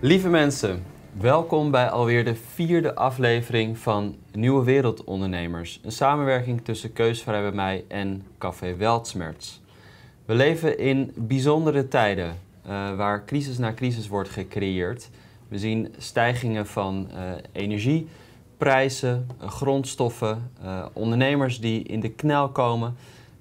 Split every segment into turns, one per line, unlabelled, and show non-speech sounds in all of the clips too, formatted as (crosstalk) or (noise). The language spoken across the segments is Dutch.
Lieve mensen, welkom bij alweer de vierde aflevering van Nieuwe Wereldondernemers. Een samenwerking tussen Keusvrij bij mij en Café Weltsmerts. We leven in bijzondere tijden uh, waar crisis na crisis wordt gecreëerd. We zien stijgingen van uh, energieprijzen, uh, grondstoffen, ondernemers die in de knel komen.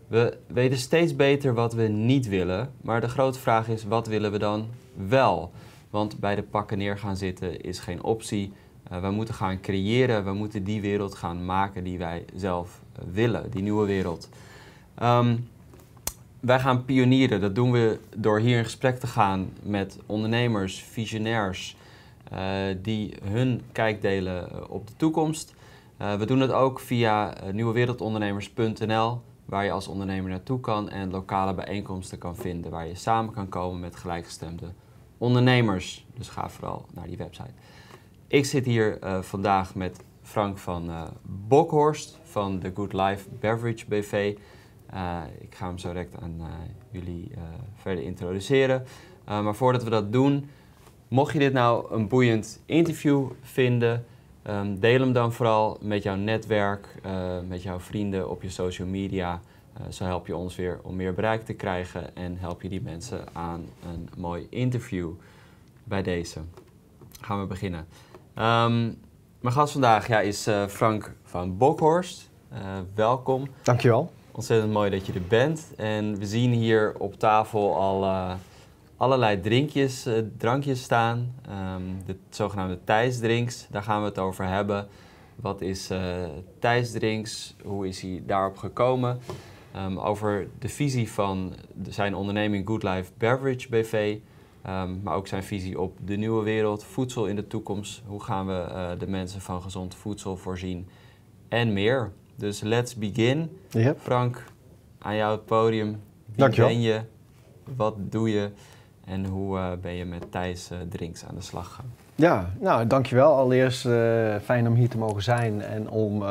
We weten steeds beter wat we niet willen, maar de grote vraag is: wat willen we dan wel? Want bij de pakken neer gaan zitten is geen optie. Uh, we moeten gaan creëren, we moeten die wereld gaan maken die wij zelf uh, willen, die nieuwe wereld. Um, wij gaan pionieren, dat doen we door hier in gesprek te gaan met ondernemers, visionairs, uh, die hun kijk delen op de toekomst. we doen het ook via nieuwewereldondernemers.nl, waar je als ondernemer naartoe kan en lokale bijeenkomsten kan vinden, waar je samen kan komen met gelijkgestemde ondernemers. Dus ga vooral naar die website. Ik zit hier uh, vandaag met Frank van uh, Bokhorst van de Good Life Beverage BV. Uh, ik ga hem zo direct aan jullie verder introduceren. maar voordat we dat doen, mocht je dit nou een boeiend interview vinden, um, deel hem dan vooral met jouw netwerk, met jouw vrienden op je social media. Uh, zo help je ons weer om meer bereik te krijgen en help je die mensen aan een mooi interview bij deze. Gaan we beginnen. Um, mijn gast vandaag ja, is uh, Frank van Bokhorst. Uh, welkom.
Dankjewel.
Ontzettend mooi dat je er bent. En we zien hier op tafel al allerlei drinkjes, drankjes staan. Um, de zogenaamde Thijsdrinks, daar gaan we het over hebben. Wat is Thijsdrinks? Hoe is hij daarop gekomen? Um, over de visie van zijn onderneming Good Life Beverage BV. Um, maar ook zijn visie op de nieuwe wereld, voedsel in de toekomst. Hoe gaan we uh, de mensen van gezond voedsel voorzien en meer. Dus let's begin.
Yep.
Frank, aan jou het podium. Wie
Dankjewel.
ben je? Wat doe je? En hoe uh, ben je met Thijs uh, Drinks aan de slag gegaan?
Ja, nou dankjewel. Allereerst fijn om hier te mogen zijn en om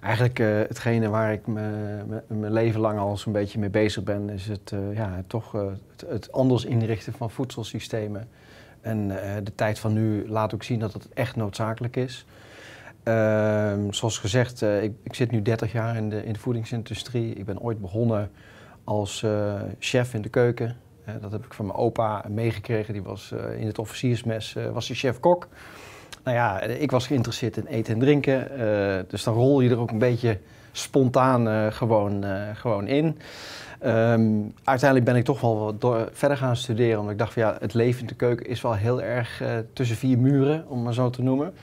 eigenlijk uh, hetgene waar ik mijn leven lang al zo'n beetje mee bezig ben, is het uh, ja, toch uh, het, het, anders inrichten van voedselsystemen. En de tijd van nu laat ook zien dat het echt noodzakelijk is. Ehm, zoals gezegd, ik, ik, zit nu 30 jaar in de, in de voedingsindustrie. Ik ben ooit begonnen als chef in de keuken. dat heb ik van mijn opa meegekregen. Die was in het officiersmes was hij chef-kok. Nou ja, ik was geïnteresseerd in eten en drinken. Uh, dus dan rol je er ook een beetje spontaan uh, gewoon, uh, gewoon in. Um, uiteindelijk ben ik toch wel wat door, verder gaan studeren. Omdat ik dacht van ja, het leven in de keuken is wel heel erg tussen vier muren, om maar zo te noemen.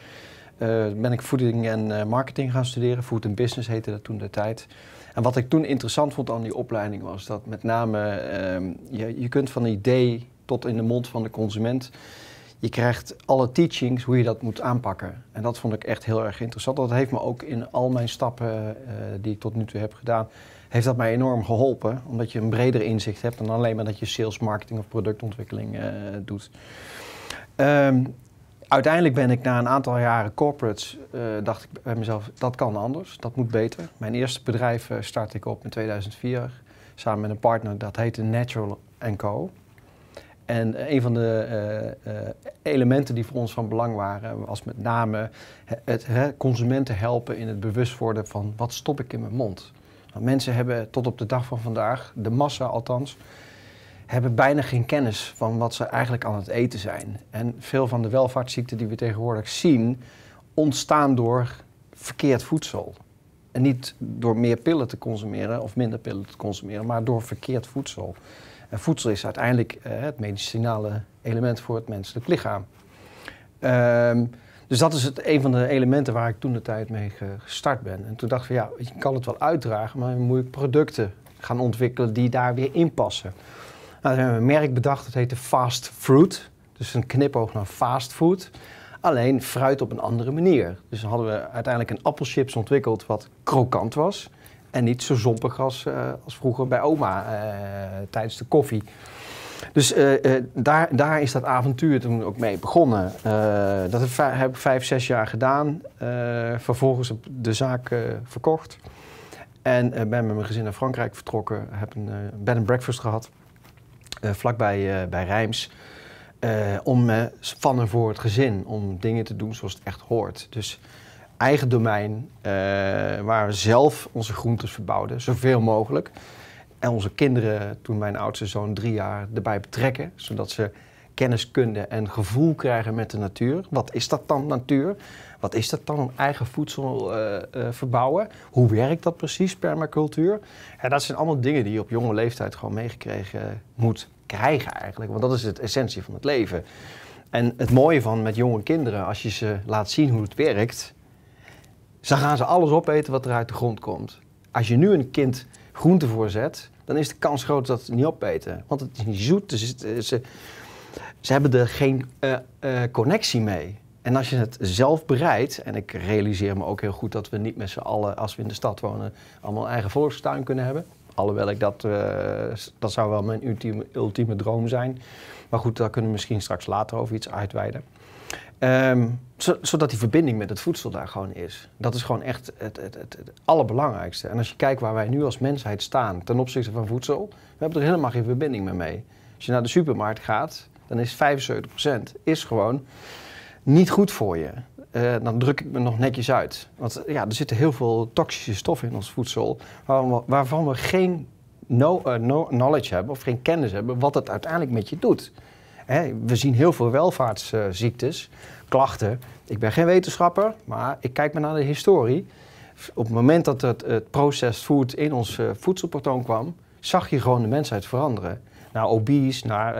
ben ik voeding en marketing gaan studeren. Food and business heette dat toen de tijd. En wat ik toen interessant vond aan die opleiding was dat met name um, je, je kunt van idee tot in de mond van de consument je krijgt alle teachings hoe je dat moet aanpakken. En dat vond ik echt heel erg interessant. Dat heeft me ook in al mijn stappen uh, die ik tot nu toe heb gedaan, heeft dat mij enorm geholpen. Omdat je een breder inzicht hebt dan alleen maar dat je sales, marketing of productontwikkeling uh, doet. Um, uiteindelijk ben ik na een aantal jaren corporates, uh, dacht ik bij mezelf, dat kan anders, dat moet beter. Mijn eerste bedrijf startte ik op in 2004 samen met een partner, dat heette Natural Co. En een van de uh, uh, elementen die voor ons van belang waren, was met name het, het consumenten helpen in het bewust worden van wat stop ik in mijn mond. Want mensen hebben tot op de dag van vandaag, de massa althans, hebben bijna geen kennis van wat ze eigenlijk aan het eten zijn. En veel van de welvaartsziekten die we tegenwoordig zien, ontstaan door verkeerd voedsel. En niet door meer pillen te consumeren of minder pillen te consumeren, maar door verkeerd voedsel. Voedsel is uiteindelijk uh, het medicinale element voor het menselijk lichaam. Um, dus dat is het, een van de elementen waar ik toen de tijd mee gestart ben. En toen dacht ik van ja, je kan het wel uitdragen, maar dan moet je producten gaan ontwikkelen die daar weer in passen. Nou, we hebben een merk bedacht, dat heette Fast Fruit. Dus een knipoog naar fast food. Alleen fruit op een andere manier. Dus dan hadden we uiteindelijk een appelchips ontwikkeld wat krokant was. En niet zo zompig als, uh, als vroeger bij oma uh, tijdens de koffie. Dus uh, daar, daar is dat avontuur toen ook mee begonnen. dat heb, ik vijf, zes jaar gedaan. vervolgens heb de zaak verkocht. En ben met mijn gezin naar Frankrijk vertrokken. Heb een bed and breakfast gehad. vlakbij bij Rijms. om van voor het gezin, om dingen te doen zoals het echt hoort. Dus eigen domein, waar we zelf onze groentes verbouwden, zoveel mogelijk. En onze kinderen, toen mijn oudste zoon drie jaar, erbij betrekken, zodat ze kenniskunde en gevoel krijgen met de natuur. Wat is dat dan natuur? Wat is dat dan om eigen voedsel uh, verbouwen? Hoe werkt dat precies, permacultuur? Ja, dat zijn allemaal dingen die je op jonge leeftijd gewoon meegekregen moet krijgen eigenlijk. Want dat is het essentie van het leven. En het mooie van met jonge kinderen, als je ze laat zien hoe het werkt, dan gaan ze alles opeten wat er uit de grond komt. Als je nu een kind groente voorzet, dan is de kans groot dat ze niet opeten. Want het is niet zoet, dus ze, ze hebben er geen uh, connectie mee. En als je het zelf bereidt, en ik realiseer me ook heel goed dat we niet met z'n allen, als we in de stad wonen, allemaal een eigen volkstuin kunnen hebben. Alhoewel ik dat, uh, dat zou wel mijn ultieme, ultieme droom zijn. Maar goed, daar kunnen we misschien straks later over iets uitweiden. Um, zodat die verbinding met het voedsel daar gewoon is. Dat is gewoon echt het, het, het, allerbelangrijkste. En als je kijkt waar wij nu als mensheid staan ten opzichte van voedsel, we hebben er helemaal geen verbinding meer mee. Als je naar de supermarkt gaat, dan is 75% is gewoon niet goed voor je. Uh, dan druk ik me nog netjes uit. Want ja, er zitten heel veel toxische stoffen in ons voedsel, waarvan we, geen uh, no knowledge hebben of geen kennis hebben wat het uiteindelijk met je doet. Hè, we zien heel veel welvaartsziektes, klachten. Ik ben geen wetenschapper, maar ik kijk me naar de historie. Op het moment dat het, het processed food in ons uh, voedselpatroon kwam, zag je gewoon de mensheid veranderen. Naar obese, naar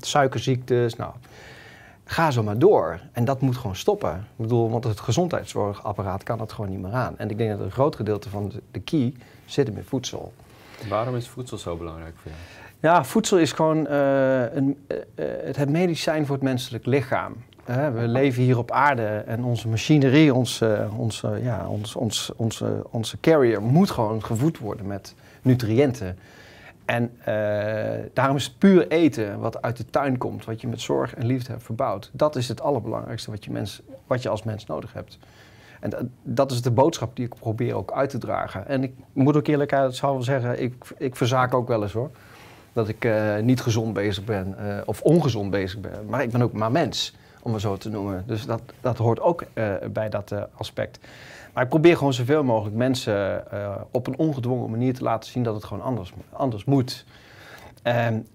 suikerziektes, nou, ga zo maar door. En dat moet gewoon stoppen. Ik bedoel, want het gezondheidszorgapparaat kan dat gewoon niet meer aan. En ik denk dat een groot gedeelte van de, key zit in voedsel.
Waarom is voedsel zo belangrijk voor jou?
Ja, voedsel is gewoon uh, een, uh, het medicijn voor het menselijk lichaam. we leven hier op aarde en onze machinerie, onze, onze, ja, ons, ons, onze, onze carrier moet gewoon gevoed worden met nutriënten. En daarom is puur eten wat uit de tuin komt, wat je met zorg en liefde hebt verbouwd. Dat is het allerbelangrijkste wat je, mens, wat je als mens nodig hebt. En dat, is de boodschap die ik probeer ook uit te dragen. En ik moet ook eerlijk zeggen, ik, ik verzaak ook wel eens hoor. Dat ik uh, niet gezond bezig ben uh, of ongezond bezig ben. Maar ik ben ook maar mens, om het zo te noemen. Dus dat, dat hoort ook bij dat aspect. Maar ik probeer gewoon zoveel mogelijk mensen op een ongedwongen manier te laten zien dat het gewoon anders, anders moet. En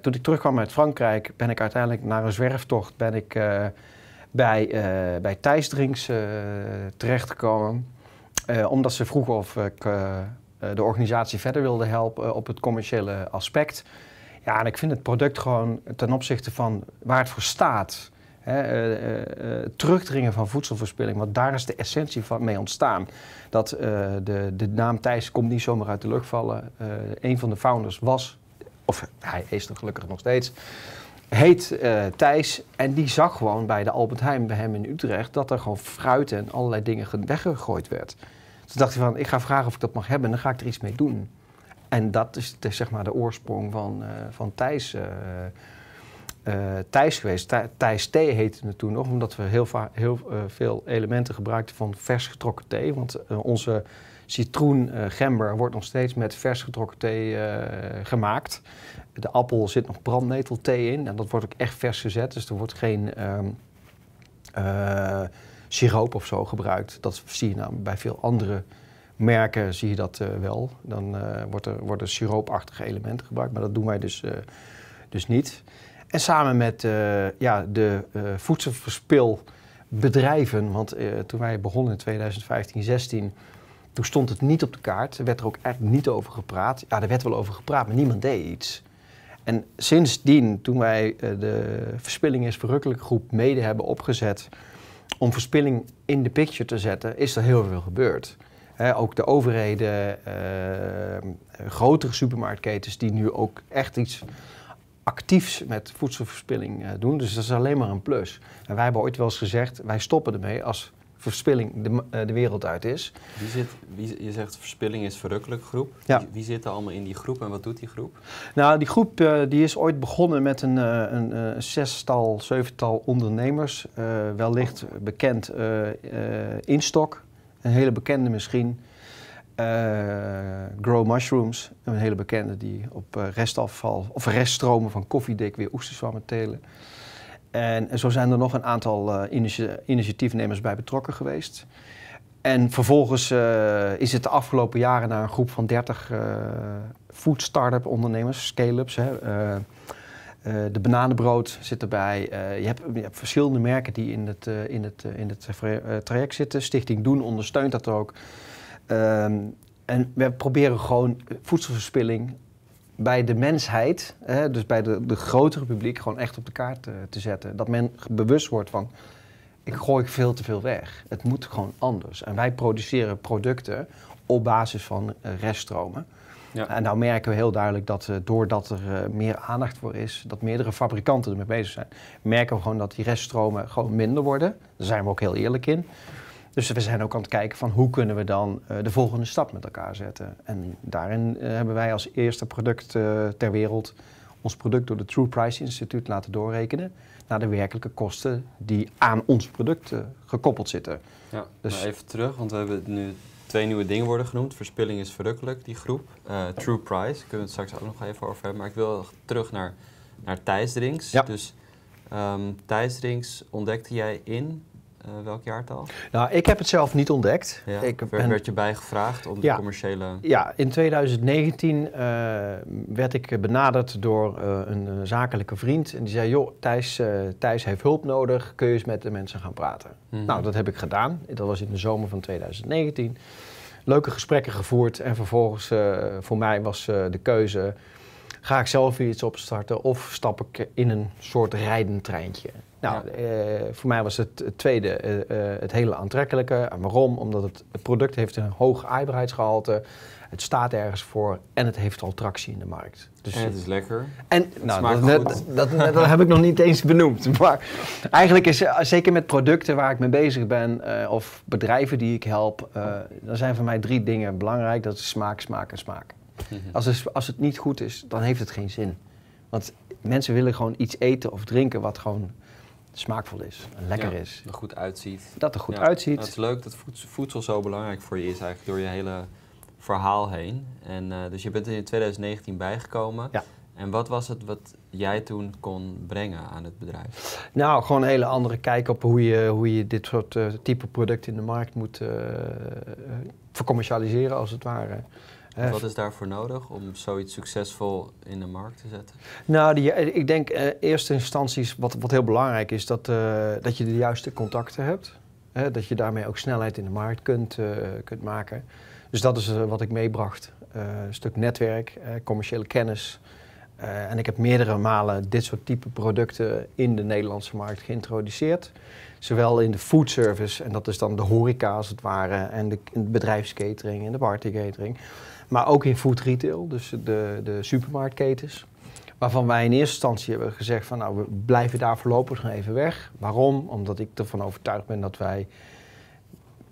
toen ik terugkwam uit Frankrijk, ben ik uiteindelijk naar een zwerftocht ben ik, bij, bij Thijs Drinks terechtgekomen. omdat ze vroegen of ik de organisatie verder wilde helpen op het commerciële aspect. Ja, en ik vind het product gewoon ten opzichte van waar het voor staat Hè, uh, terugdringen van voedselverspilling, want daar is de essentie van mee ontstaan. Dat de, de naam Thijs komt niet zomaar uit de lucht vallen. een van de founders was, of hij is er gelukkig nog steeds, heet Thijs. En die zag gewoon bij de Albert Heijn, bij hem in Utrecht, dat er gewoon fruit en allerlei dingen weggegooid werd. Toen dacht hij van, ik ga vragen of ik dat mag hebben en dan ga ik er iets mee doen. En dat is de, zeg maar de oorsprong van, van Thijs uh, Thijs geweest. Thijs thee heette het toen nog, omdat we heel, heel veel elementen gebruikten van vers getrokken thee. Want onze citroengember wordt nog steeds met vers getrokken thee gemaakt. De appel zit nog brandnetelthee in en dat wordt ook echt vers gezet. Dus er wordt geen um, siroop of zo gebruikt. Dat zie je nou bij veel andere merken zie je dat wel. Dan wordt er, worden siroopachtige elementen gebruikt, maar dat doen wij dus, dus niet. En samen met ja, de voedselverspilbedrijven, want toen wij begonnen in 2015, 16, toen stond het niet op de kaart. Er werd er ook eigenlijk niet over gepraat. Ja, er werd wel over gepraat, maar niemand deed iets. En sindsdien, toen wij de Verspilling is Verrukkelijke groep mede hebben opgezet om verspilling in de picture te zetten, is er heel veel gebeurd. ook de overheden, grotere supermarktketens die nu ook echt iets actief met voedselverspilling uh, doen. Dus dat is alleen maar een plus. En wij hebben ooit wel eens gezegd, wij stoppen ermee als verspilling de, uh, de wereld uit is.
Wie zit, wie, je zegt verspilling is verrukkelijke groep.
Ja.
Wie, wie, zit er allemaal in die groep en wat doet die groep?
Nou, die groep uh, die is ooit begonnen met een, een, een zestal, zevental ondernemers. wellicht bekend Instok, een hele bekende misschien. Grow Mushrooms, een hele bekende die op restafval of reststromen van koffiedik weer oesters van telen. En zo zijn er nog een aantal initiatiefnemers bij betrokken geweest. En vervolgens uh, is het de afgelopen jaren naar een groep van 30 uh, food start-up ondernemers, scale-ups. De bananenbrood zit erbij. Je hebt, je, hebt, verschillende merken die in het, in het, in het traject zitten. Stichting Doen ondersteunt dat ook. Ehm, en we proberen gewoon voedselverspilling bij de mensheid, hè, dus bij de, de grotere publiek, gewoon echt op de kaart te zetten. Dat men bewust wordt van ik gooi veel te veel weg. Het moet gewoon anders. En wij produceren producten op basis van uh, reststromen. Ja. En nou merken we heel duidelijk dat uh, doordat er meer aandacht voor is, dat meerdere fabrikanten ermee bezig zijn, merken we gewoon dat die reststromen gewoon minder worden. Daar zijn we ook heel eerlijk in. Dus we zijn ook aan het kijken van hoe kunnen we dan de volgende stap met elkaar zetten. En daarin hebben wij als eerste product ter wereld ons product door de True Price Instituut laten doorrekenen naar de werkelijke kosten die aan ons product gekoppeld zitten.
Ja, dus even terug, want we hebben nu twee nieuwe dingen worden genoemd. Verspilling is verrukkelijk, die groep. True Price, daar kunnen we het straks ook nog even over hebben. Maar ik wil terug naar, naar Thijs Drinks. Ja. Dus um, Thijs Drinks ontdekte jij in uh, welk jaartal?
Nou, ik heb het zelf niet ontdekt.
Ja,
ik
werd, werd je bijgevraagd om de commerciële...
Ja, in 2019 uh, eh, werd ik benaderd door uh, een zakelijke vriend. En die zei, joh, Thijs, Thijs heeft hulp nodig. Kun je eens met de mensen gaan praten? Mhm. Nou, dat heb ik gedaan. Dat was in de zomer van 2019. Leuke gesprekken gevoerd. En vervolgens, voor mij was de keuze... Ga ik zelf iets opstarten of stap ik in een soort rijdend treintje? Nou, eh, voor mij was het, tweede eh, eh, het hele aantrekkelijke. En waarom? Omdat het, het, product heeft een hoog aaibaarheidsgehalte. Het staat ergens voor en het heeft al tractie in de markt.
Dus en het is lekker.
En het nou, dat, dat, dat, dat, heb ik nog niet eens benoemd. (laughs) Maar eigenlijk is zeker met producten waar ik mee bezig ben of bedrijven die ik help, dan zijn voor mij drie dingen belangrijk. Dat is smaak, smaak en smaak. Mhm. als, het, als het niet goed is, dan heeft het geen zin. Want mensen willen gewoon iets eten of drinken wat gewoon smaakvol is en lekker is.
Er goed uitziet.
Dat er goed uitziet. Nou,
het is leuk dat voedsel zo belangrijk voor je is eigenlijk door je hele verhaal heen. En, uh, dus je bent er in 2019 bijgekomen. Ja. En wat was het wat jij toen kon brengen aan het bedrijf?
Nou, gewoon een hele andere kijk op hoe je, hoe je dit soort uh, type producten in de markt moet uh, vercommercialiseren, als het ware.
Wat is daarvoor nodig om zoiets succesvol in de markt te zetten?
Nou, die, ik denk in uh, eerste instantie, wat, wat heel belangrijk is, dat, uh, dat je de juiste contacten hebt. Hè, dat je daarmee ook snelheid in de markt kunt, kunt maken. Dus dat is wat ik meebracht. een stuk netwerk, commerciële kennis. en ik heb meerdere malen dit soort type producten in de Nederlandse markt geïntroduceerd. Zowel in de food service, en dat is dan de horeca als het ware, en de, de bedrijfskatering en de partycatering. Maar ook in food retail, dus de, de supermarktketens. Waarvan wij in eerste instantie hebben gezegd van nou, we blijven daar voorlopig nog even weg. Waarom? Omdat ik ervan overtuigd ben dat wij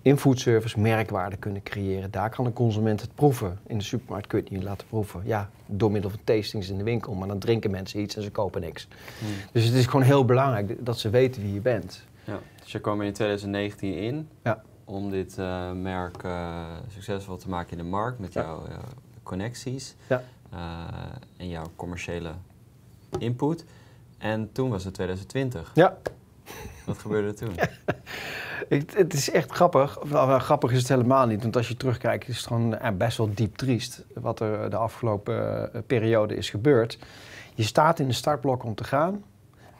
in foodservice merkwaarde kunnen creëren. Daar kan de consument het proeven. In de supermarkt kun je het niet laten proeven. Ja, door middel van tastings in de winkel, maar dan drinken mensen iets en ze kopen niks. Hmm. Dus het is gewoon heel belangrijk dat ze weten wie je bent.
Ja. Dus je kwam in 2019 in. Ja om dit uh, merk uh, succesvol te maken in de markt met jouw uh, connecties ja. en jouw commerciële input. En toen was het 2020.
Ja.
Wat gebeurde er toen? (laughs)
het, het, is echt grappig. Well, grappig is het helemaal niet, want als je terugkijkt is het gewoon best wel diep triest wat er de afgelopen periode is gebeurd. Je staat in de startblok om te gaan.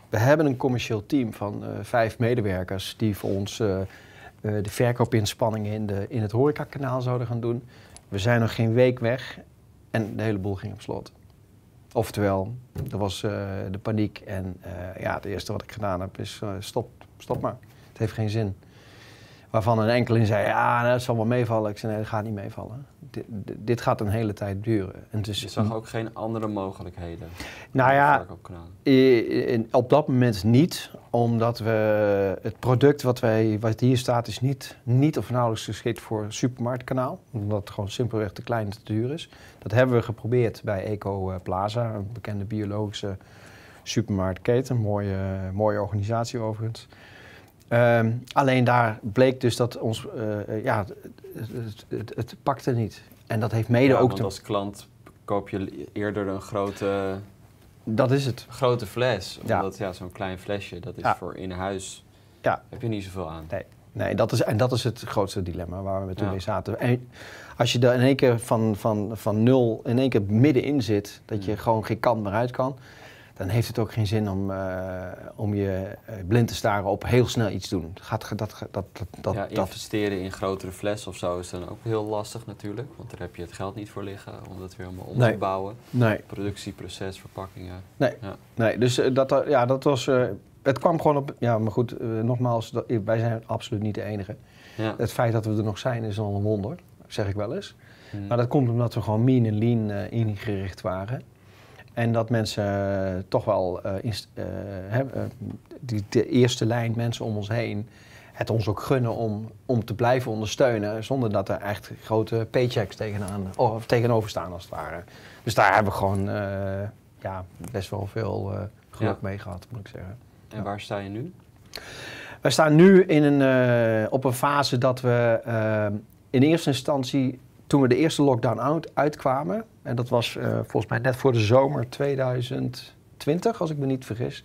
We hebben een commercieel team van vijf medewerkers die voor ons uh, de verkoopinspanningen in, de, in het horecakanaal zouden gaan doen. We zijn nog geen week weg en de hele boel ging op slot. Oftewel, er was uh, de paniek en uh, ja, het eerste wat ik gedaan heb is stop, stop maar. Het heeft geen zin. Waarvan een enkeling zei, ja, nou, het zal wel meevallen. Ik zei, nee, dat gaat niet meevallen. Dit gaat een hele tijd duren.
En dus, je zag ook geen andere mogelijkheden?
Nou ja, op dat moment niet. Omdat we het product wat, wij, wat hier staat, is niet, niet of nauwelijks geschikt voor supermarktkanaal. Omdat het gewoon simpelweg te klein en te duur is. Dat hebben we geprobeerd bij Eco eh, Plaza, een bekende biologische supermarktketen. Mooie, mooie organisatie overigens. Ehm, alleen daar bleek dus dat ons, uh, ja, het, het, het, pakte niet. En dat heeft mede
ja,
ook...
Want als klant koop je eerder een grote...
Dat is het.
Grote fles. Omdat ja, zo'n klein flesje, dat is voor in huis, ja. heb je niet zoveel aan.
Nee. Nee, dat is, en dat is het grootste dilemma waar we toen mee zaten. En als je er in één keer van, van, van nul in één keer middenin zit, dat je gewoon geen kant meer uit kan, dan heeft het ook geen zin om, uh, om je uh, blind te staren op heel snel iets doen. Gaat, dat, dat, dat, dat,
ja, investeren in grotere flessen of zo is dan ook heel lastig natuurlijk. Want daar heb je het geld niet voor liggen om dat weer helemaal om te bouwen.
Nee.
Productieproces, verpakkingen.
Nee, ja. nee dus uh, dat, ja, dat was... het kwam gewoon op... Ja, maar goed, nogmaals, dat, wij zijn absoluut niet de enige. Ja. Het feit dat we er nog zijn is al een wonder, zeg ik wel eens. Hmm. Maar dat komt omdat we gewoon mean en lean ingericht waren. En dat mensen uh, toch wel uh, die, de eerste lijn mensen om ons heen het ons ook gunnen om, om te blijven ondersteunen. Zonder dat er echt grote paychecks tegenaan, of tegenover staan als het ware. Dus daar hebben we gewoon ja, best wel veel geluk mee gehad, moet ik zeggen.
En waar sta je nu?
We staan nu in een, op een fase dat we in eerste instantie toen we de eerste lockdown uitkwamen, en dat was uh, volgens mij net voor de zomer 2020, als ik me niet vergis,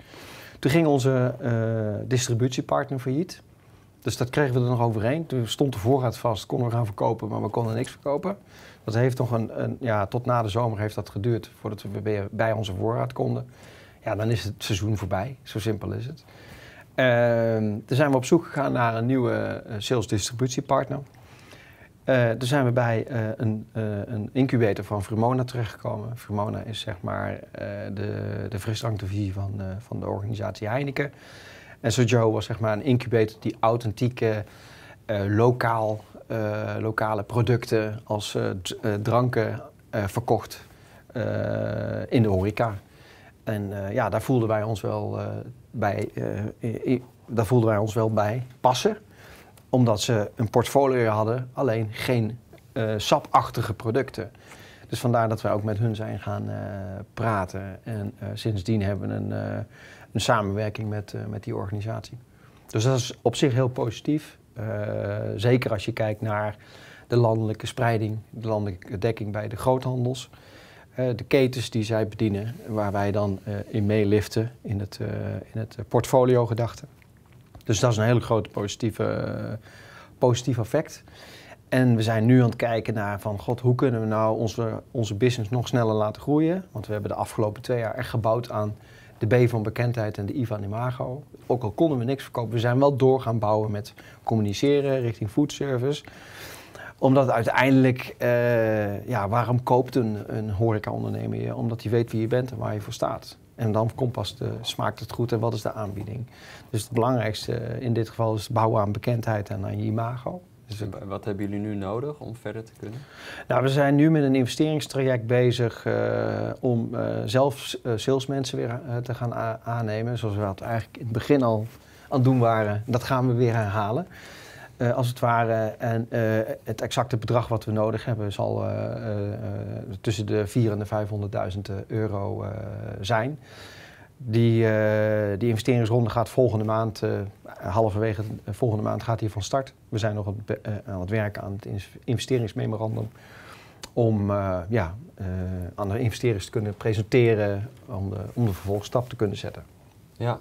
toen ging onze uh, distributiepartner failliet. Dus dat kregen we er nog overheen. Toen stond de voorraad vast, konden we gaan verkopen, maar we konden niks verkopen. Dat heeft nog een, ja, tot na de zomer heeft dat geduurd voordat we weer bij onze voorraad konden. Ja, dan is het seizoen voorbij. Zo simpel is het. Uh, toen zijn we op zoek gegaan naar een nieuwe uh, sales distributiepartner. Uh, toen zijn we bij uh, een, uh, een, incubator van Frumona terechtgekomen. Frumona is zeg maar de, de frisdrankdivisie van, van de organisatie Heineken. En Sojo was zeg maar een incubator die authentieke, lokaal, lokale producten als dranken verkocht in de horeca. En ja, daar voelden wij ons wel bij, daar voelden wij ons wel bij passen omdat ze een portfolio hadden, alleen geen uh, sapachtige producten. Dus vandaar dat wij ook met hun zijn gaan uh, praten. En uh, sindsdien hebben we een, een samenwerking met, met die organisatie. Dus dat is op zich heel positief. zeker als je kijkt naar de landelijke spreiding, de landelijke dekking bij de groothandels. de ketens die zij bedienen, waar wij dan in meeliften in het, in het portfolio gedachte. Dus dat is een hele grote positieve, positief effect. En we zijn nu aan het kijken naar van, god, hoe kunnen we nou onze, onze business nog sneller laten groeien? Want we hebben de afgelopen twee jaar echt gebouwd aan de B van bekendheid en de I van imago. Ook al konden we niks verkopen, we zijn wel door gaan bouwen met communiceren richting foodservice. Omdat uiteindelijk, uh, ja, waarom koopt een, een horeca-ondernemer je? Omdat hij weet wie je bent en waar je voor staat. En dan komt pas de, smaakt het goed en wat is de aanbieding. Dus het belangrijkste in dit geval is bouwen aan bekendheid en aan je imago. Dus
wat hebben jullie nu nodig om verder te kunnen?
Nou, we zijn nu met een investeringstraject bezig uh, om uh, zelf uh, salesmensen weer te gaan aannemen. Zoals we dat eigenlijk in het begin al aan het doen waren. Dat gaan we weer herhalen. Uh, als het ware. En uh, het exacte bedrag wat we nodig hebben zal uh, tussen de 400.000 en de 500.000 euro zijn. Die, die investeringsronde gaat volgende maand, halverwege volgende maand gaat die van start. We zijn nog aan het werken aan het investeringsmemorandum om ja, aan de investeerders te kunnen presenteren om de, om de vervolgstap te kunnen zetten.
Ja.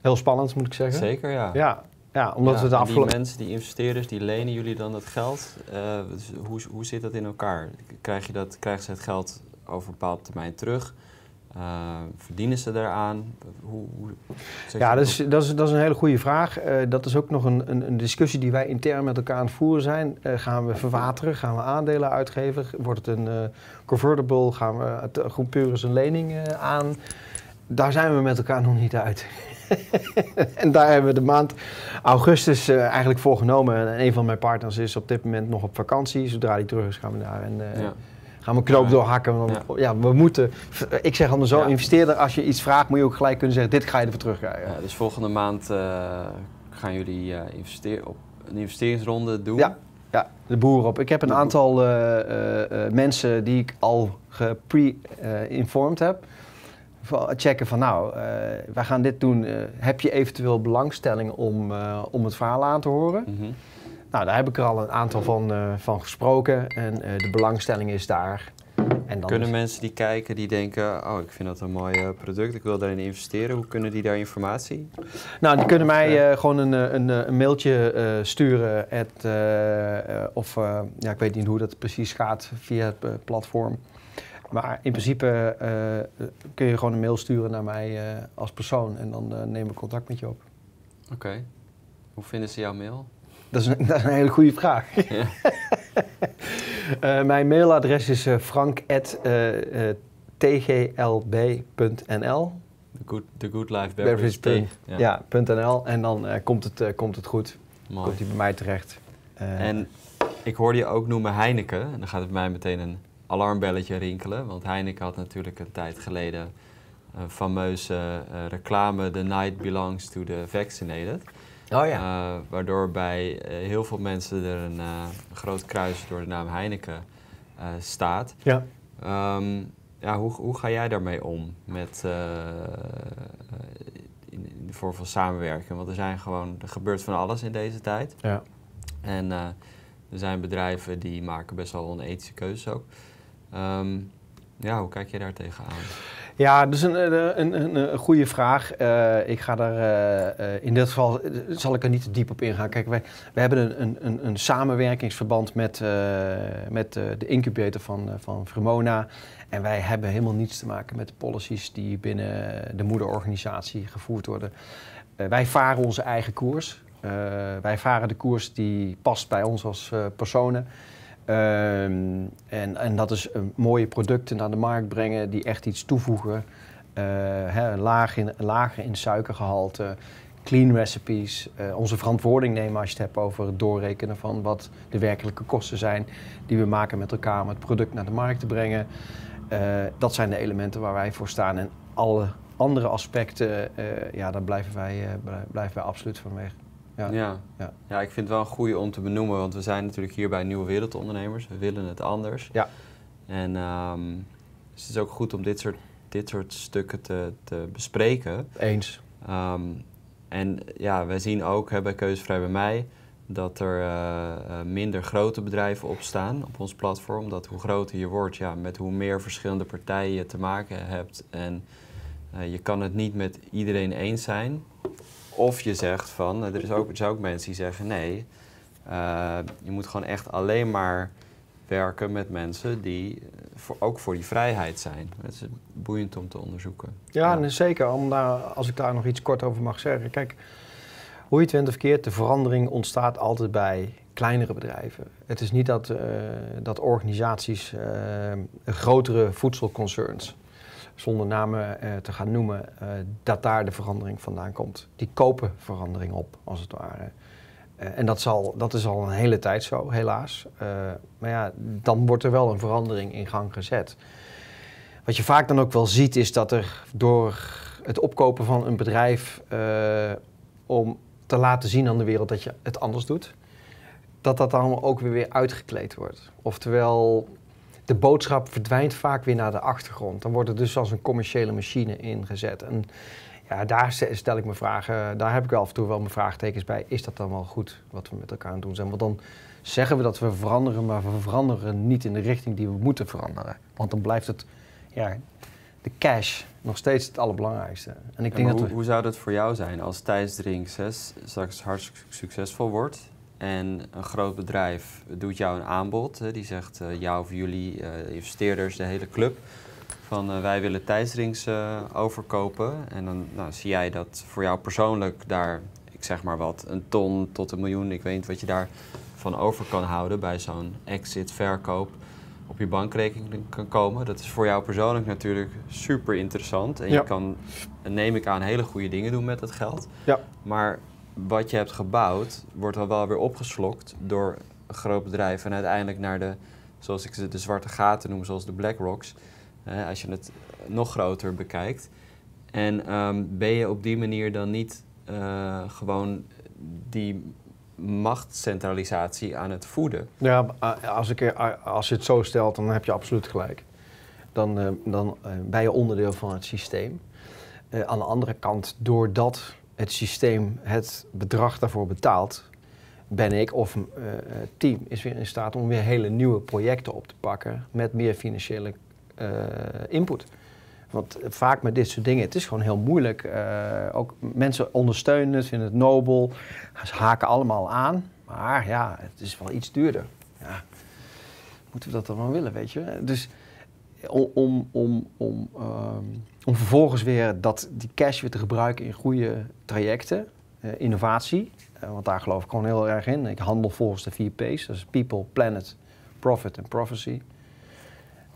Heel spannend moet ik zeggen.
Zeker ja.
Ja, ja, omdat we de
afgelopen... Die mensen, die investeerders, die lenen jullie dan dat geld. Uh, hoe, hoe zit dat in elkaar? Krijg je dat, krijgen ze het geld over een bepaalde termijn terug? Uh, verdienen ze daaraan? Hoe, hoe
ja, dat is, dat, is, dat is een hele goede vraag. Uh, dat is ook nog een, een, een, discussie die wij intern met elkaar aan het voeren zijn. gaan we verwateren? Gaan we aandelen uitgeven? Wordt het een convertible? Gaan we het groep een lening aan? Daar zijn we met elkaar nog niet uit. (laughs) en daar hebben we de maand augustus uh, eigenlijk voor genomen. En een van mijn partners is op dit moment nog op vakantie. Zodra hij terug is, gaan we daar en uh, ja. gaan we knoop doorhakken. Ja. ja. we moeten. Ik zeg anders zo: ja. investeerder, als je iets vraagt, moet je ook gelijk kunnen zeggen: dit ga je ervoor terugkrijgen.
Ja, dus volgende maand uh, gaan jullie investeren op een investeringsronde doen.
Ja. Ja, de boer op. Ik heb een aantal mensen die ik al gepre-informed heb. Checken van nou, uh, wij gaan dit doen. heb je eventueel belangstelling om, om het verhaal aan te horen? Mhm. Nou, daar heb ik er al een aantal van, van gesproken en de belangstelling is daar.
En dan kunnen mensen die kijken, die denken, oh ik vind dat een mooi product, ik wil daarin investeren. Hoe kunnen die daar informatie?
Nou, die kunnen mij gewoon een, een, een mailtje sturen. At, of ja, ik weet niet hoe dat precies gaat via het platform. Maar in principe uh, kun je gewoon een mail sturen naar mij uh, als persoon en dan uh, nemen we contact met je op.
Oké. Hoe vinden ze jouw mail?
Dat is een, (laughs) dat is een hele goede vraag. Ja. (laughs) mijn mailadres is frank.tglb.nl.
The good, the good Life Beverage. Beverage
ja. ja .nl. En dan komt, het, komt het goed. Mooi. Komt hij bij mij terecht.
en ik hoorde je ook noemen Heineken. En dan gaat het bij mij meteen een alarmbelletje rinkelen. Want Heineken had natuurlijk een tijd geleden een fameuze uh, reclame: The night belongs to the vaccinated.
Oh ja.
Uh, waardoor bij uh, heel veel mensen er een, groot kruis door de naam Heineken staat.
Ja.
Um, ja, hoe, hoe ga jij daarmee om met in, in, de vorm van samenwerken? Want er zijn gewoon, er gebeurt van alles in deze tijd.
Ja.
En er zijn bedrijven die maken best wel onethische keuzes ook. Um, ja, hoe kijk je daar tegenaan?
Ja, dat is een, een, een, een goede vraag. Uh, ik ga daar, uh, in dit geval zal ik er niet diep op ingaan. Kijk, wij, wij hebben een, een, een samenwerkingsverband met, met de incubator van, van Fremona. En wij hebben helemaal niets te maken met de policies die binnen de moederorganisatie gevoerd worden. wij varen onze eigen koers. wij varen de koers die past bij ons als personen. Um, en, en dat is mooie producten naar de markt brengen die echt iets toevoegen. Uh, laag, in, lager in suikergehalte, clean recipes. Uh, onze verantwoording nemen als je het hebt over het doorrekenen van wat de werkelijke kosten zijn die we maken met elkaar om het product naar de markt te brengen. Uh, dat zijn de elementen waar wij voor staan. En alle andere aspecten, ja, daar blijven wij, blijven wij absoluut van weg.
Ja. Ja. ja. ik vind het wel een goede om te benoemen, want we zijn natuurlijk hier bij Nieuwe Wereldondernemers. We willen het anders.
Ja.
En um, dus het is ook goed om dit soort, dit soort stukken te, te bespreken.
Eens.
Um, en ja, wij zien ook hè, bij Keuzevrij bij mij dat er uh, minder grote bedrijven op staan op ons platform. Dat hoe groter je wordt, ja, met hoe meer verschillende partijen je te maken hebt. En uh, je kan het niet met iedereen eens zijn. Of je zegt van, er, is ook, er zijn ook mensen die zeggen nee, uh, je moet gewoon echt alleen maar werken met mensen die voor, ook voor die vrijheid zijn. Het is boeiend om te onderzoeken.
Ja, ja. zeker. Om daar, als ik daar nog iets kort over mag zeggen. Kijk, hoe je het went of keert, de verandering ontstaat altijd bij kleinere bedrijven. Het is niet dat, uh, dat organisaties uh, grotere voedselconcerns zonder namen uh, te gaan noemen, uh, dat daar de verandering vandaan komt. Die kopen verandering op, als het ware. Uh, en dat, zal, dat is al een hele tijd zo, helaas. maar ja, dan wordt er wel een verandering in gang gezet. Wat je vaak dan ook wel ziet, is dat er door het opkopen van een bedrijf om te laten zien aan de wereld dat je het anders doet, dat dat dan ook weer, weer uitgekleed wordt. Oftewel, de boodschap verdwijnt vaak weer naar de achtergrond. Dan wordt het dus als een commerciële machine ingezet. En ja, daar stel ik me vragen, daar heb ik af en toe wel mijn vraagtekens bij. Is dat dan wel goed wat we met elkaar aan het doen zijn? Want dan zeggen we dat we veranderen, maar we veranderen niet in de richting die we moeten veranderen. Want dan blijft het, ja, de cash nog steeds het allerbelangrijkste.
En ik denk hoe, dat hoe zou dat voor jou zijn als Thijs Drink 6 straks hartstikke succesvol wordt? En een groot bedrijf doet jou een aanbod. Hè, die zegt uh, jou of jullie, uh, investeerders, de hele club, van uh, wij willen tijdsrings overkopen. En dan nou, zie jij dat voor jou persoonlijk daar, ik zeg maar wat, een ton tot een miljoen, ik weet niet wat je daarvan over kan houden bij zo'n exit verkoop op je bankrekening kan komen. Dat is voor jou persoonlijk natuurlijk super interessant. En je kan, neem ik aan, hele goede dingen doen met dat geld.
Ja.
Maar wat je hebt gebouwd, wordt dan wel weer opgeslokt door een groot bedrijf en uiteindelijk naar de, zoals ik ze de zwarte gaten noem, zoals de Black Rocks. als je het nog groter bekijkt. En um, ben je op die manier dan niet uh, gewoon die machtscentralisatie aan het voeden?
Ja, als, ik, als je het zo stelt, dan heb je absoluut gelijk. dan, uh, dan uh, ben je onderdeel van het systeem. Aan de andere kant, doordat het systeem het bedrag daarvoor betaalt, ben ik of het team is weer in staat om weer hele nieuwe projecten op te pakken met meer financiële input. Want vaak met dit soort dingen, het is gewoon heel moeilijk. ook mensen ondersteunen het, vinden het nobel, ze haken allemaal aan. Maar ja, het is wel iets duurder. Ja, moeten we dat dan wel willen, weet je? Dus om, om, om, ehm, om vervolgens weer dat, die cash weer te gebruiken in goede trajecten, uh, innovatie, uh, want daar geloof ik gewoon heel erg in. Ik handel volgens de vier P's, dat is People, Planet, Profit en Prophecy.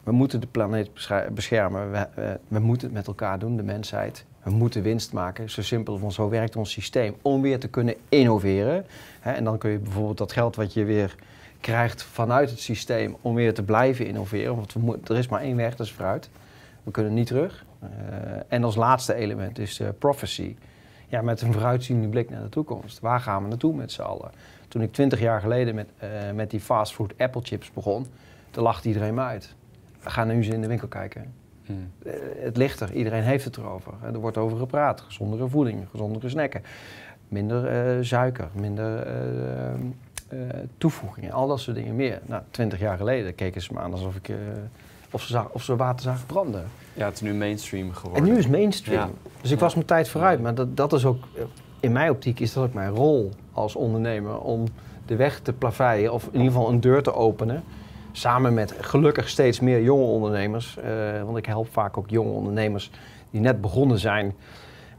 We moeten de planeet beschermen, we, we moeten het met elkaar doen, de mensheid. We moeten winst maken, zo simpel, want zo werkt ons systeem, om weer te kunnen innoveren. Hè, en dan kun je bijvoorbeeld dat geld wat je weer krijgt vanuit het systeem om weer te blijven innoveren. Want we er is maar één weg, dat is vooruit. We kunnen niet terug. Uh, en als laatste element is uh, prophecy. Ja, met een vooruitziende blik naar de toekomst. Waar gaan we naartoe met z'n allen? Toen ik twintig jaar geleden met, uh, met die fastfood Apple chips begon, toen lachte iedereen me uit. We gaan nu eens in de winkel kijken. Hmm. het ligt er, iedereen heeft het erover. Er wordt over gepraat. Gezondere voeding, gezondere snacken. Minder suiker, minder toevoegingen, al dat soort dingen meer. Nou, twintig jaar geleden keken ze me aan alsof ik, uh, of, ze zag, of ze water zagen branden.
Ja, het is nu mainstream geworden.
En nu is mainstream. Dus ik was mijn tijd vooruit. Maar dat, dat is ook, in mijn optiek is dat ook mijn rol als ondernemer om de weg te plaveien of in ieder geval een deur te openen. Samen met gelukkig steeds meer jonge ondernemers. Uh, want ik help vaak ook jonge ondernemers die net begonnen zijn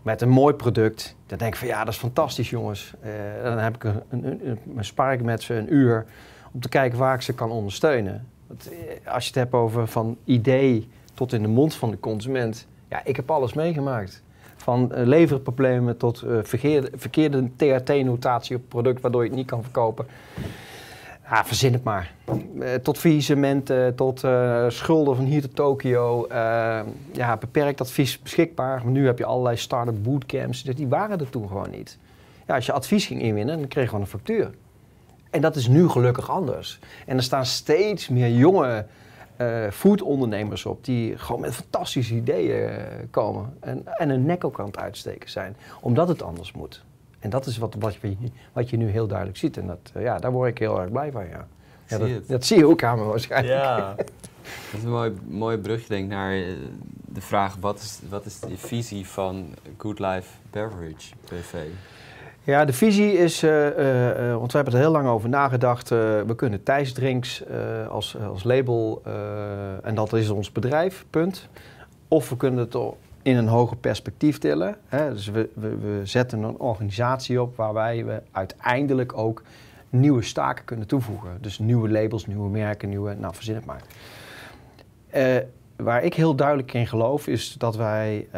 met een mooi product. Dan denk ik van ja, dat is fantastisch jongens. Uh, dan heb ik een, een, een, spaar ik met ze een uur om te kijken waar ik ze kan ondersteunen. Want, eh, als je het hebt over van idee tot in de mond van de consument. Ja, ik heb alles meegemaakt. Van uh, leverproblemen tot verkeerde, verkeerde THT-notatie op product waardoor je het niet kan verkopen. Ja, verzin het maar. Uh, tot faillissementen, tot uh, schulden van hier tot Tokio. Uh, ja, beperkt advies beschikbaar. Nu heb je allerlei start-up bootcamps. Dus die waren er toen gewoon niet. Ja, als je advies ging inwinnen, dan kreeg je gewoon een factuur. En dat is nu gelukkig anders. En er staan steeds meer jonge foodondernemers op die gewoon met fantastische ideeën komen. En, en hun nek ook aan het uitsteken zijn. Omdat het anders moet. En dat is wat, wat, je, wat je nu heel duidelijk ziet. En dat, eh, ja, daar word ik heel erg blij van, ja. ja dat, dat, zie je ook aan me waarschijnlijk.
Ja, (laughs) dat is een mooi, mooi brugje denk ik naar eh, de vraag... Wat is, wat is de visie van Good Life Beverage BV?
Ja, de visie is, uh, uh, want we hebben er heel lang over nagedacht. Uh, we kunnen Thijs Drinks als, als label, en dat is ons bedrijf, punt. Of we kunnen het in een hoger perspectief tillen. Hè. Dus we, we, we, zetten een organisatie op waarbij we uiteindelijk ook nieuwe staken kunnen toevoegen. Dus nieuwe labels, nieuwe merken, nieuwe, nou verzin het maar. Uh, waar ik heel duidelijk in geloof is dat wij uh,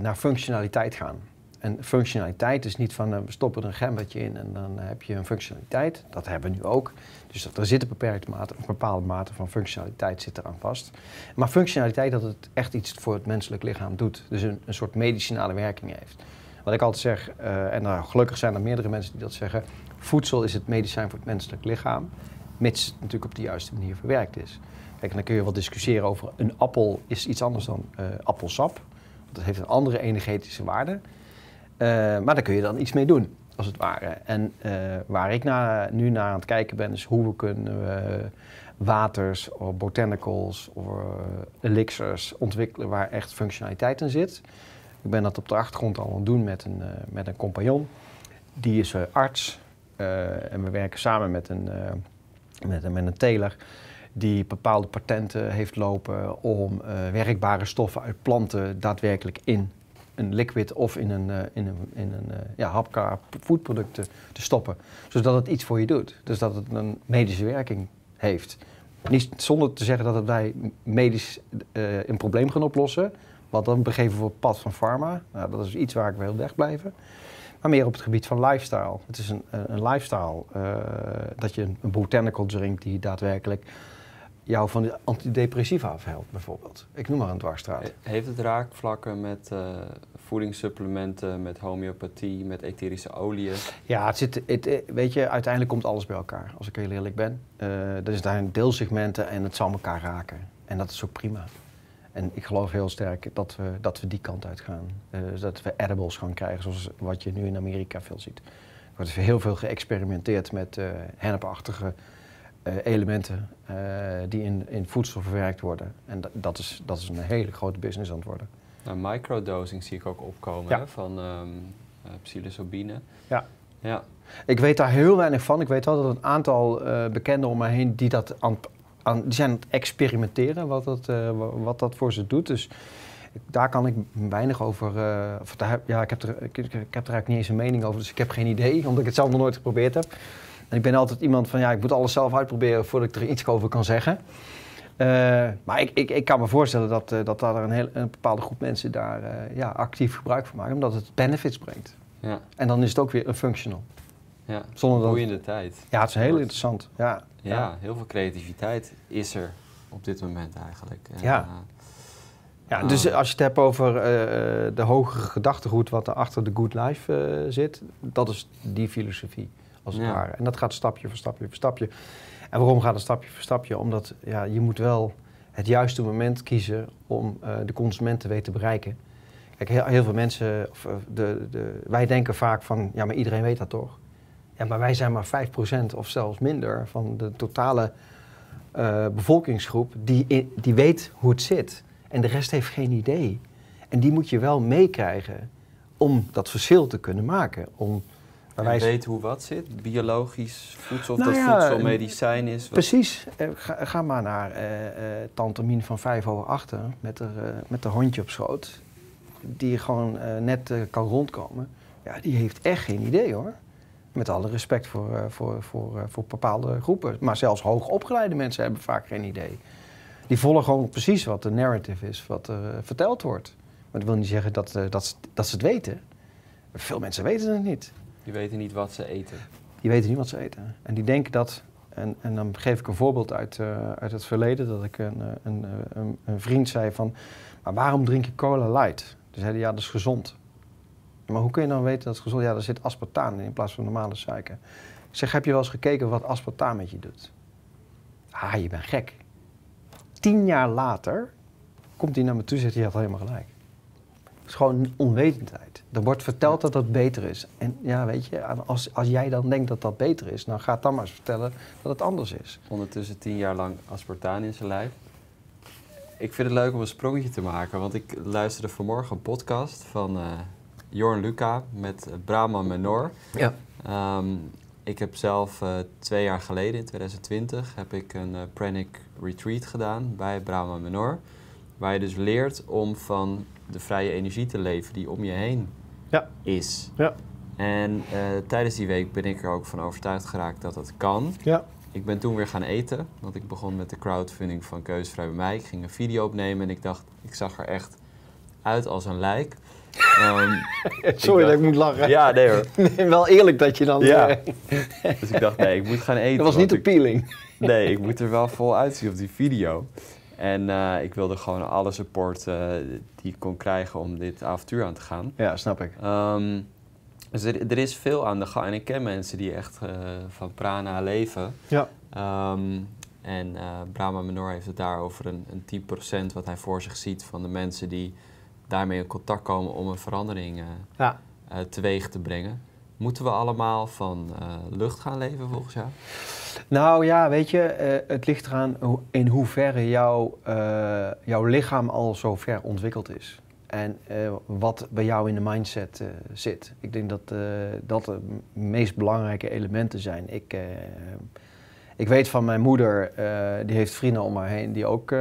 naar functionaliteit gaan. En functionaliteit is niet van uh, we stoppen er een gembertje in en dan heb je een functionaliteit. Dat hebben we nu ook. Dus er zit een mate, een bepaalde mate van functionaliteit zit eraan vast. Maar functionaliteit dat het echt iets voor het menselijk lichaam doet. Dus een, een soort medicinale werking heeft. Wat ik altijd zeg, uh, en nou, gelukkig zijn er meerdere mensen die dat zeggen. Voedsel is het medicijn voor het menselijk lichaam. Mits natuurlijk op de juiste manier verwerkt is. Kijk, dan kun je wel discussiëren over een appel is iets anders dan uh, appelsap. Dat heeft een andere energetische waarde. Uh, maar daar kun je dan iets mee doen als het ware. En uh, waar ik nu naar aan het kijken ben, is hoe we kunnen waters of botanicals of uh, elixirs ontwikkelen waar echt functionaliteit in zit. Ik ben dat op de achtergrond al aan het doen met een, met een compagnon. Die is arts en we werken samen met een, met, met een teler die bepaalde patenten heeft lopen om werkbare stoffen uit planten daadwerkelijk in een liquid of in een, uh, in een, in een uh, ja, foodproduct te, stoppen. Zodat het iets voor je doet. Dus dat het een medische werking heeft. Niet zonder te zeggen dat het wij medisch uh, een probleem gaan oplossen. Want dan begeven het pad van pharma. Nou, dat is iets waar ik wel weg blijven. Maar meer op het gebied van lifestyle. Het is een, een lifestyle dat je een botanical drink die daadwerkelijk jou van de antidepressiva afhelpt, bijvoorbeeld. Ik noem maar een dwarsstraat.
Heeft het raakvlakken met uh, voedingssupplementen, met homeopathie, met etherische oliën?
Ja, het zit, het, eh, weet je, uiteindelijk komt alles bij elkaar, als ik heel eerlijk ben. Uh, er zijn deelsegmenten en het zal elkaar raken. En dat is ook prima. En ik geloof heel sterk dat we, dat we die kant uit gaan. Uh, dat we edibles gaan krijgen, zoals wat je nu in Amerika veel ziet. Er wordt heel veel geëxperimenteerd met hennepachtige elementen die in, in voedsel verwerkt worden. En dat, is, dat is een hele grote business aan het worden.
Nou, microdosing zie ik ook opkomen
Ja.
hè, van ehm psilocybine.
Ja.
Ja,
Ik weet daar heel weinig van. Ik weet wel dat een aantal eh, bekenden om me heen die dat aan, aan, die zijn aan het experimenteren wat dat, eh, wa- wat dat voor ze doet. Dus daar kan ik weinig over. eh, of daar, heb- ja, ik heb, er, ik, ik- ik heb er eigenlijk niet eens een mening over, dus ik heb geen idee, (laughs) omdat ik het zelf nog nooit geprobeerd heb. En ik ben altijd iemand van ja, ik moet alles zelf uitproberen voordat ik er iets over kan zeggen. Eh, maar ik, ik, ik kan me voorstellen dat, eh, dat daar een, heel, een bepaalde groep mensen daar eh, ja, actief gebruik van maken, omdat het benefits brengt.
ja,
En dan is het ook weer een functional.
ja.
Zonder dat-
Boeiende tijd.
Ja, het is heel interessant. Ja,
Ja, heel veel creativiteit is er op dit moment eigenlijk. En,
Ja. ja
Ah.
dus als je het hebt over de hogere gedachtegoed wat er achter de good life zit, dat is die filosofie als het
Ja.
ware. En dat gaat stapje voor stapje voor stapje. En waarom gaat het stapje voor stapje? Omdat ja, je moet wel het juiste moment kiezen om eh, de consument te weten te bereiken. Kijk, heel, heel veel mensen, of, eh, de, de, wij denken vaak van, ja, maar iedereen weet dat toch? Ja, maar wij zijn maar 5% of zelfs minder van de totale eh, bevolkingsgroep die, die weet hoe het zit. En de rest heeft geen idee. En die moet je wel meekrijgen om dat verschil te kunnen maken. Om,
en
wijze-
weet hoe wat zit? Biologisch voedsel, of
Nou
dat
ja,
voedsel medicijn is? Wat-
Precies. Eh, Ga, ga maar naar eh tante Mien van vijf over achter met haar, met haar hondje op schoot. Die gewoon net kan rondkomen. Ja, die heeft echt geen idee hoor. Met alle respect voor, voor, voor, voor bepaalde groepen. Maar zelfs hoogopgeleide mensen hebben vaak geen idee. Die volgen gewoon precies wat de narrative is, wat er verteld wordt. Maar dat wil niet zeggen dat, dat, dat ze het weten. Veel mensen weten het niet.
Die weten niet wat ze eten.
Die weten niet wat ze eten. En die denken dat. En, en dan geef ik een voorbeeld uit, eh, uit het verleden. Dat ik een, eh, een, eh, een, een vriend zei van. Maar waarom drink je cola light? Toen zei hij ja, dat is gezond. Maar hoe kun je dan weten dat het gezond is? Ja, er zit aspartaan in in plaats van normale suiker. Ik zeg, heb je wel eens gekeken wat aspartaan met je doet? Ah, je bent gek. Tien jaar later komt hij naar me toe en zegt je had helemaal gelijk. Het is gewoon onwetendheid. Er wordt verteld dat dat beter is. En ja, weet je, als, als jij dan denkt dat dat beter is, dan ga dan maar eens vertellen dat het anders is.
Ondertussen tien jaar lang aspartaan in zijn lijf. Ik vind het leuk om een sprongetje te maken, want ik luisterde vanmorgen een podcast van eh Jorn Luca met eh, Brahma Menor.
Ja.
Ehm, ik heb zelf eh, twee jaar geleden, in 2020, heb ik een eh, Pranic Retreat gedaan bij Brahma Menor. Waar je dus leert om van de vrije energie te leven die om je heen
Ja.
is.
Ja.
En eh, tijdens die week ben ik er ook van overtuigd geraakt dat dat kan.
Ja.
Ik ben toen weer gaan eten, want ik begon met de crowdfunding van Keusvrij bij mij. Ik ging een video opnemen en ik dacht, ik zag er echt uit als een lijk. Ehm, (laughs)
Sorry
dacht-
dat ik moet lachen.
ja, nee hoor. (laughs)
Nee, wel eerlijk dat je dan...
Ja.
eh,
Dus ik dacht, nee, ik moet gaan (laughs) eten.
dat was niet
ik-
appealing.
Nee, ik moet er wel vol uitzien op die video. En eh, ik wilde gewoon alle support eh, die ik kon krijgen om dit avontuur aan te gaan.
Ja, snap ik.
Ehm, dus er, er is veel aan de gang. En ik ken mensen die echt eh, van prana leven.
Ja.
Ehm, en Brahma Menor heeft het daar over een, een 10% wat hij voor zich ziet van de mensen die daarmee in contact komen om een verandering
Ja.
teweeg te brengen. Moeten we allemaal van lucht gaan leven volgens jou?
Nou ja, weet je, eh, het ligt eraan in hoeverre jouw, eh, jouw lichaam al zo ver ontwikkeld is. En eh, wat bij jou in de mindset zit. Ik denk dat dat de meest belangrijke elementen zijn. Ik, ik weet van mijn moeder, die heeft vrienden om haar heen die ook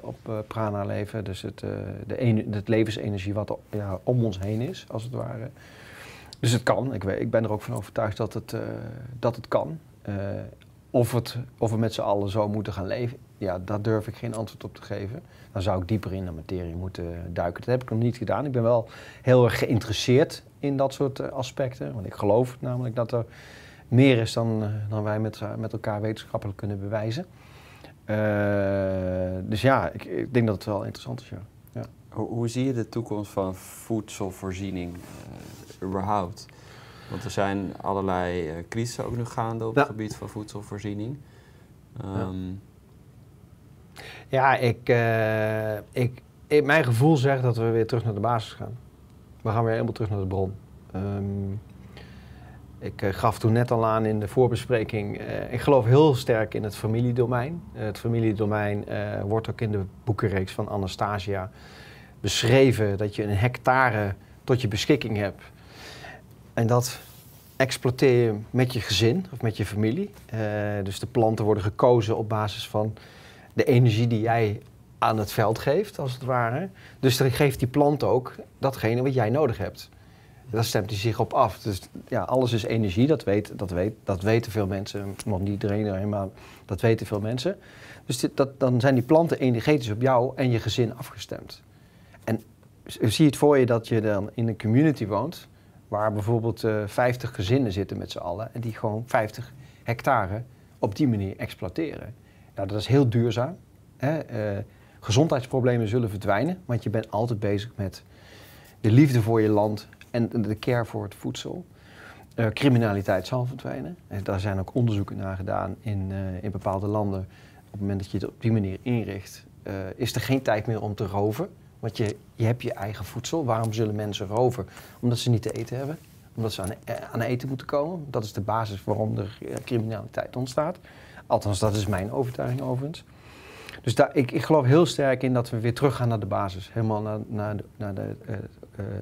op prana leven. Dus het, de het levensenergie wat ja, om ons heen is, als het ware. Dus het kan. Ik, weet, ik ben er ook van overtuigd dat het, dat het kan. Eh, of, het, of we met z'n allen zo moeten gaan leven, ja, daar durf ik geen antwoord op te geven. Dan zou ik dieper in de materie moeten duiken. Dat heb ik nog niet gedaan. Ik ben wel heel erg geïnteresseerd in dat soort eh, aspecten. Want ik geloof namelijk dat er meer is dan, eh, dan wij met, met elkaar wetenschappelijk kunnen bewijzen. Dus ja, ik, ik denk dat het wel interessant is, ja.
Hoe, hoe zie je de toekomst van voedselvoorziening überhaupt? Want er zijn allerlei eh crisissen ook nu gaande op
Ja.
het gebied van voedselvoorziening. Ehm,
Ja, ik, uh, ik, ik, mijn gevoel zegt dat we weer terug naar de basis gaan. We gaan weer helemaal terug naar de bron. Um, ik uh, gaf toen net al aan in de voorbespreking, uh, ik geloof heel sterk in het familiedomein. het familiedomein wordt ook in de boekenreeks van Anastasia beschreven dat je een hectare tot je beschikking hebt. En dat exploiteer je met je gezin of met je familie. Uh, dus de planten worden gekozen op basis van de energie die jij aan het veld geeft, als het ware. Dus dan geeft die plant ook datgene wat jij nodig hebt. Daar stemt hij zich op af. Dus ja, alles is energie, dat, weet, dat, weet, dat weten veel mensen. Nog niet iedereen, maar dat weten veel mensen. Dus dat, dan zijn die planten energetisch op jou en je gezin afgestemd. En zie het voor je dat je dan in een community woont Waar bijvoorbeeld uh, eh, 50 gezinnen zitten met z'n allen en die gewoon 50 hectare op die manier exploiteren. Nou, dat is heel duurzaam. Hè? Uh, gezondheidsproblemen zullen verdwijnen, want je bent altijd bezig met de liefde voor je land en de care voor het voedsel. Uh, criminaliteit zal verdwijnen. En daar zijn ook onderzoeken naar gedaan in, in bepaalde landen. Op het moment dat je het op die manier inricht, is er geen tijd meer om te roven. Want je, je hebt je eigen voedsel. Waarom zullen mensen roven? Omdat ze niet te eten hebben. Omdat ze aan, eh, aan eten moeten komen. Dat is de basis waarom er eh, criminaliteit ontstaat. Althans, dat is mijn overtuiging overigens. Dus daar, ik, ik geloof heel sterk in dat we weer teruggaan naar de basis. Helemaal naar, naar, de, naar de, uh,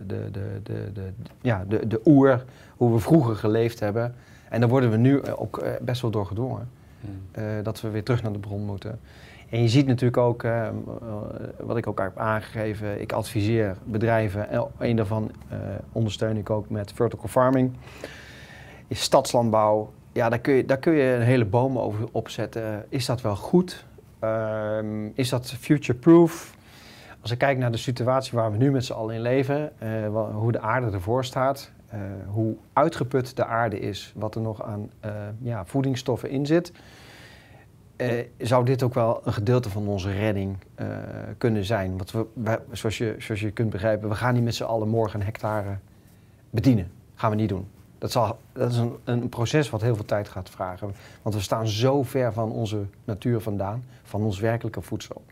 de, de, de, de, ja, de, de oer, hoe we vroeger geleefd hebben. En daar worden we nu ook best wel door gedwongen. Hmm. dat we weer terug naar de bron moeten. En je ziet natuurlijk ook, uh, wat ik ook heb aangegeven, ik adviseer bedrijven, en een daarvan ondersteun ik ook met vertical farming. Is stadslandbouw, ja, daar kun je, daar kun je een hele boom over opzetten. Is dat wel goed? Uh, is dat future-proof? Als ik kijk naar de situatie waar we nu met z'n allen in leven, hoe de aarde ervoor staat, hoe uitgeput de aarde is, wat er nog aan ja, voedingsstoffen in zit uh, zou dit ook wel een gedeelte van onze redding uh, kunnen zijn. Want we, zoals, je, zoals je kunt begrijpen, we gaan niet met z'n allen morgen een hectare bedienen. Gaan we niet doen. Dat, zal, dat is een, een, proces wat heel veel tijd gaat vragen. Want we staan zo ver van onze natuur vandaan, van ons werkelijke voedsel.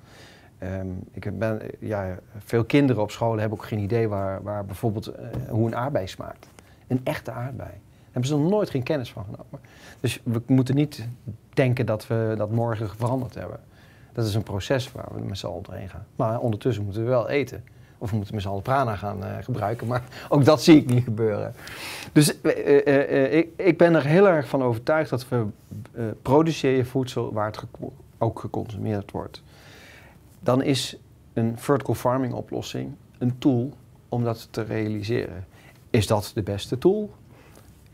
Um, ik ben, ja, veel kinderen op school hebben ook geen idee waar, waar bijvoorbeeld uh, hoe een aardbei smaakt. Een echte aardbei. Hebben ze nog nooit geen kennis van genomen. Dus we moeten niet denken dat we dat morgen veranderd hebben. Dat is een proces waar we met z'n allen doorheen gaan. Maar ondertussen moeten we wel eten. Of we moeten met z'n allen prana gaan uh, gebruiken. Maar (laughs) ook dat zie ik niet gebeuren. Dus uh, uh, ik, ik, ben er heel erg van overtuigd dat we produceren voedsel waar het ook geconsumeerd wordt. Dan is een vertical farming oplossing een tool om dat te realiseren. Is dat de beste tool?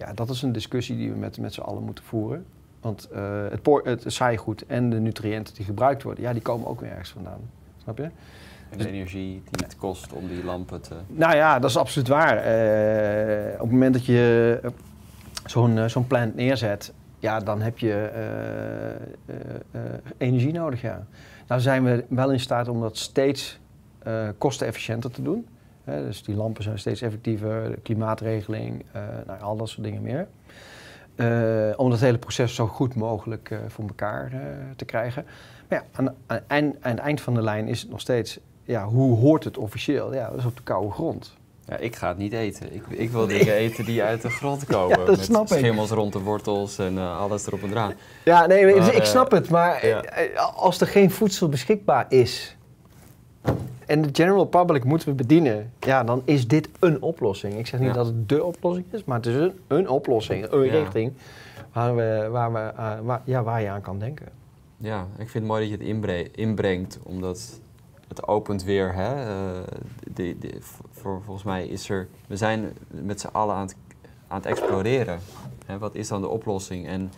Ja, dat is een discussie die we met, met z'n allen moeten voeren. Want uh, het, het saaigoed en de nutriënten die gebruikt worden, ja, die komen ook weer ergens vandaan. Snap je?
En de energie die het kost om die lampen te...
Nou ja, dat is absoluut waar. Uh, op het moment dat je zo'n uh, zo'n plant neerzet, ja, dan heb je energie nodig, ja. Nou zijn we wel in staat om dat steeds kostenefficiënter te doen. Dus die lampen zijn steeds effectiever, klimaatregeling, nou, al dat soort dingen meer. Uh, om dat hele proces zo goed mogelijk uh, voor elkaar te krijgen. Maar ja, aan, aan, aan, het eind van de lijn is het nog steeds, ja, hoe hoort het officieel? Ja, dat is op de koude grond.
Ja, ik ga het niet eten. Ik, ik wil dingen eten die uit de grond (laughs) komen. ja, dat met snap schimmels rond de wortels en alles erop en eraan.
Ja, nee, maar, ik snap het. Maar als er geen voedsel beschikbaar is, en de general public moeten we bedienen, ja, dan is dit een oplossing. Ik zeg niet dat het de oplossing is, maar het is een, een oplossing, een richting waar, we, waar, we, uh, waar, ja, waar je aan kan denken.
Ja, ik vind het mooi dat je het inbrengt, omdat het opent weer. Hè, uh, de, de, voor, volgens mij is er, we zijn met z'n allen aan het, aan het exploreren. Hè, wat is dan de oplossing? En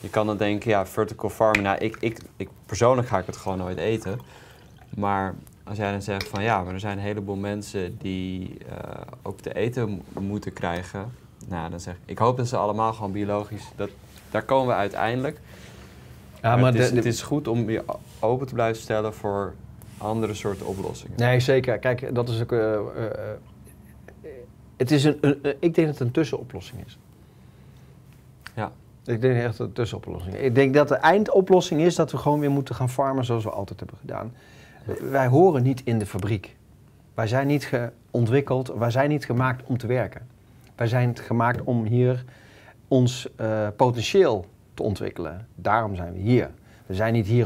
je kan dan denken, ja, vertical farming, nou, ik, ik, ik persoonlijk ga ik het gewoon nooit eten. Maar als jij dan zegt van ja, maar er zijn een heleboel mensen die uh, ook te eten moeten krijgen. Nou, dan zeg ik, ik hoop dat ze allemaal gewoon biologisch, dat, daar komen we uiteindelijk. Ja, maar, het, is, het is goed om je open te blijven stellen voor andere soorten oplossingen.
Nee, zeker. Kijk, dat is ook. Uh, uh, het is een, ik denk dat het een tussenoplossing is.
Ja.
Ik denk echt dat de tussenoplossing. Ik denk dat de eindoplossing is dat we gewoon weer moeten gaan farmen zoals we altijd hebben gedaan. Wij horen niet in de fabriek. Wij zijn niet ontwikkeld, wij zijn niet gemaakt om te werken. Wij zijn gemaakt om hier ons uh, potentieel te ontwikkelen. Daarom zijn we hier. We zijn niet hier